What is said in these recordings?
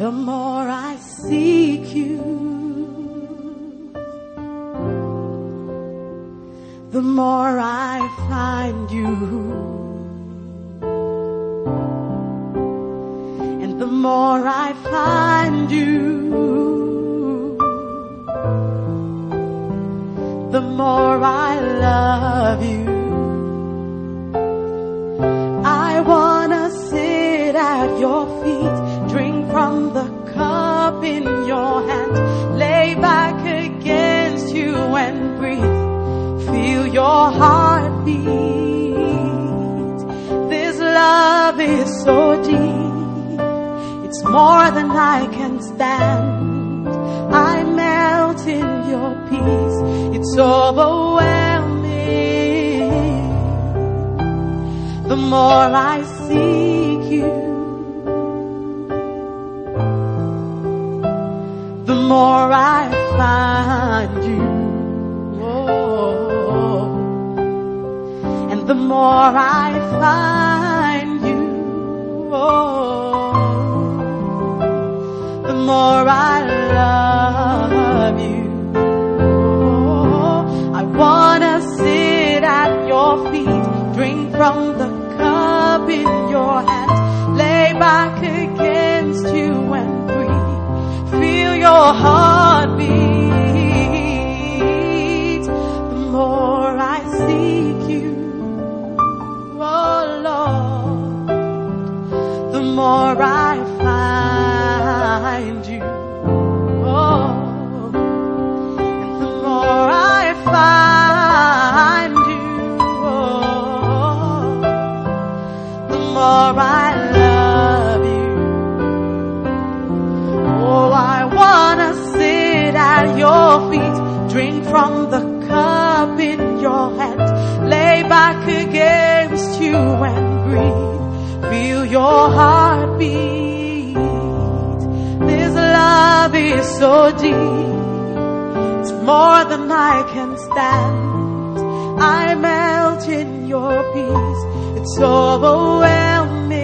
the more I seek you, the more I find you. And the more I find you, love is so deep, it's more than I can stand. I melt in your peace, it's overwhelming. The more I seek you, the more I find you. Oh, and the more I find more I love you. Oh, I wanna sit at your feet, drink from the cup in your hand, lay back against you and breathe, feel your heartbeat. Back against you and breathe, feel your heartbeat. This love is so deep, it's more than I can stand. I melt in your peace, it's overwhelming.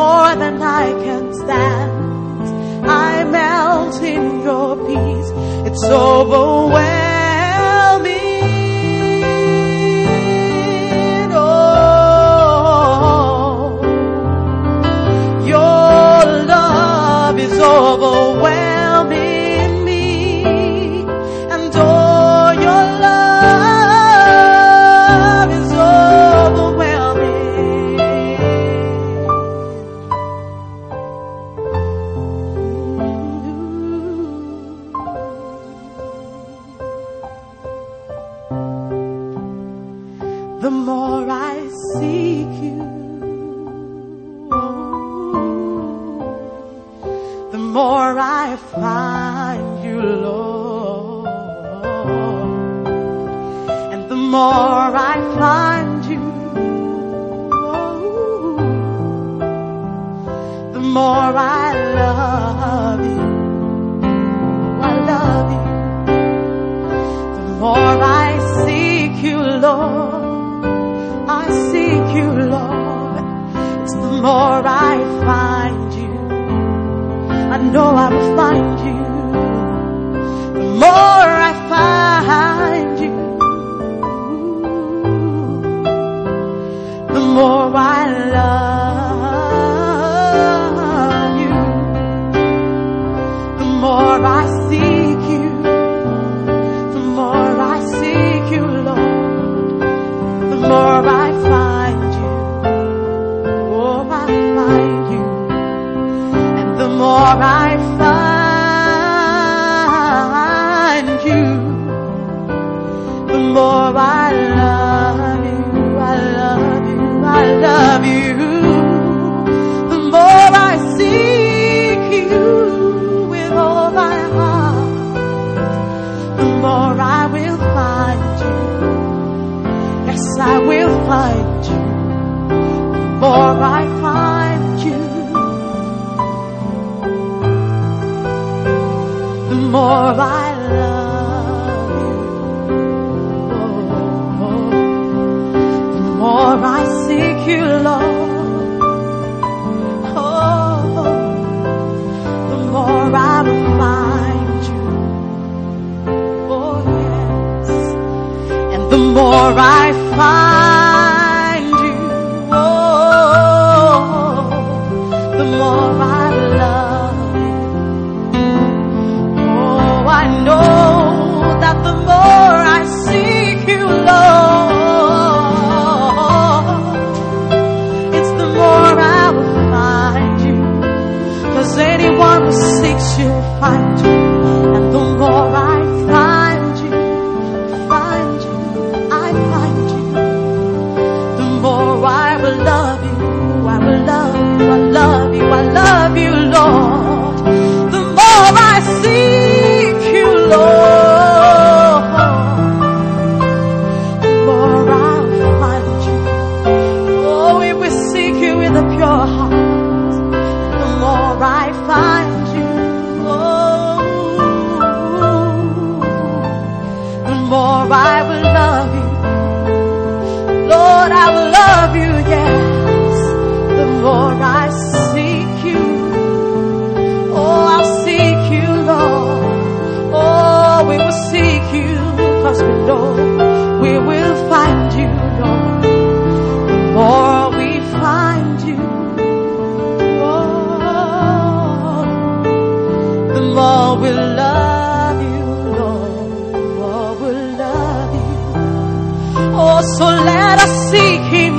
More than I can stand. I melt in your peace, it's overwhelming. Oh, The more I seek you, the more I find you, Lord. And the more I more I find you. I know I will find you. The more I find you, the more I love you. The more I I find you, the more I love you, I love you, I love you. The more I seek you with all my heart, the more I will find you. Yes, I will find you. The more I find more I love you. Oh, oh. The more I seek you, Lord. Oh, the more I will find you. Oh, yes. And the more I find more we love you, Lord. More we love you. Oh, so let us seek Him.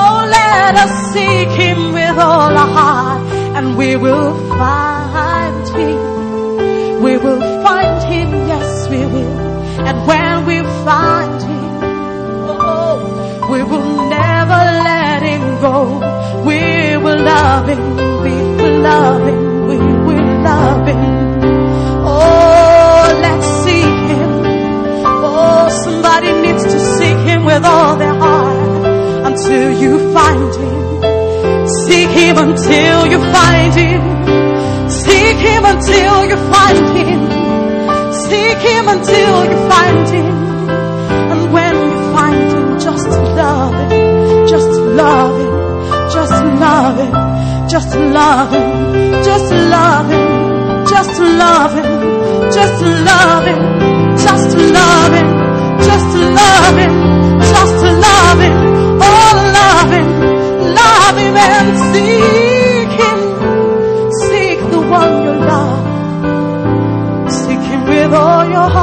Oh, let us seek Him with all our heart, and we will find with all their heart until you find Him. Seek Him until you find Him. Seek Him until you find Him. Seek Him until you find Him. And when you find Him, just love Him. Just love Him. Just love Him. Just love Him. Just love Him. Just love Him. Just love Him. Just love Him. Just love Him. Him. Oh, love Him. Love Him and seek Him. Seek the one you love. Seek Him with all your heart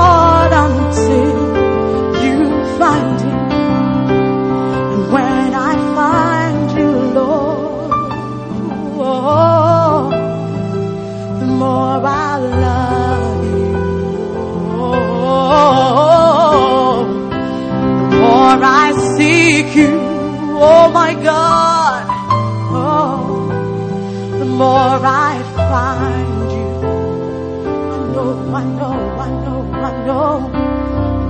you. Oh my God, oh, the more I find you. I know, I know, I know, I know.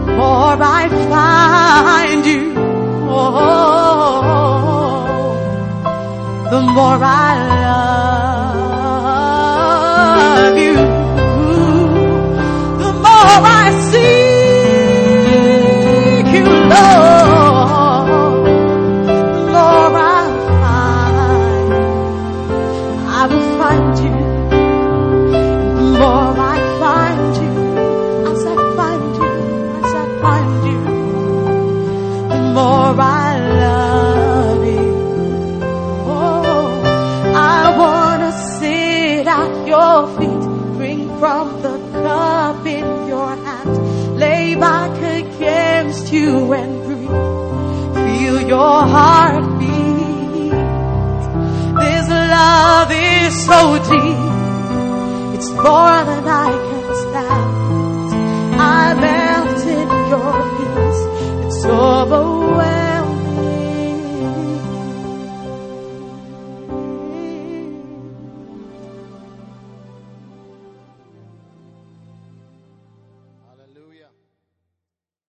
The more I find you, oh, the more I your feet, drink from the cup in your hand, lay back against you and breathe. Feel your heartbeat. This love is so deep. It's more than I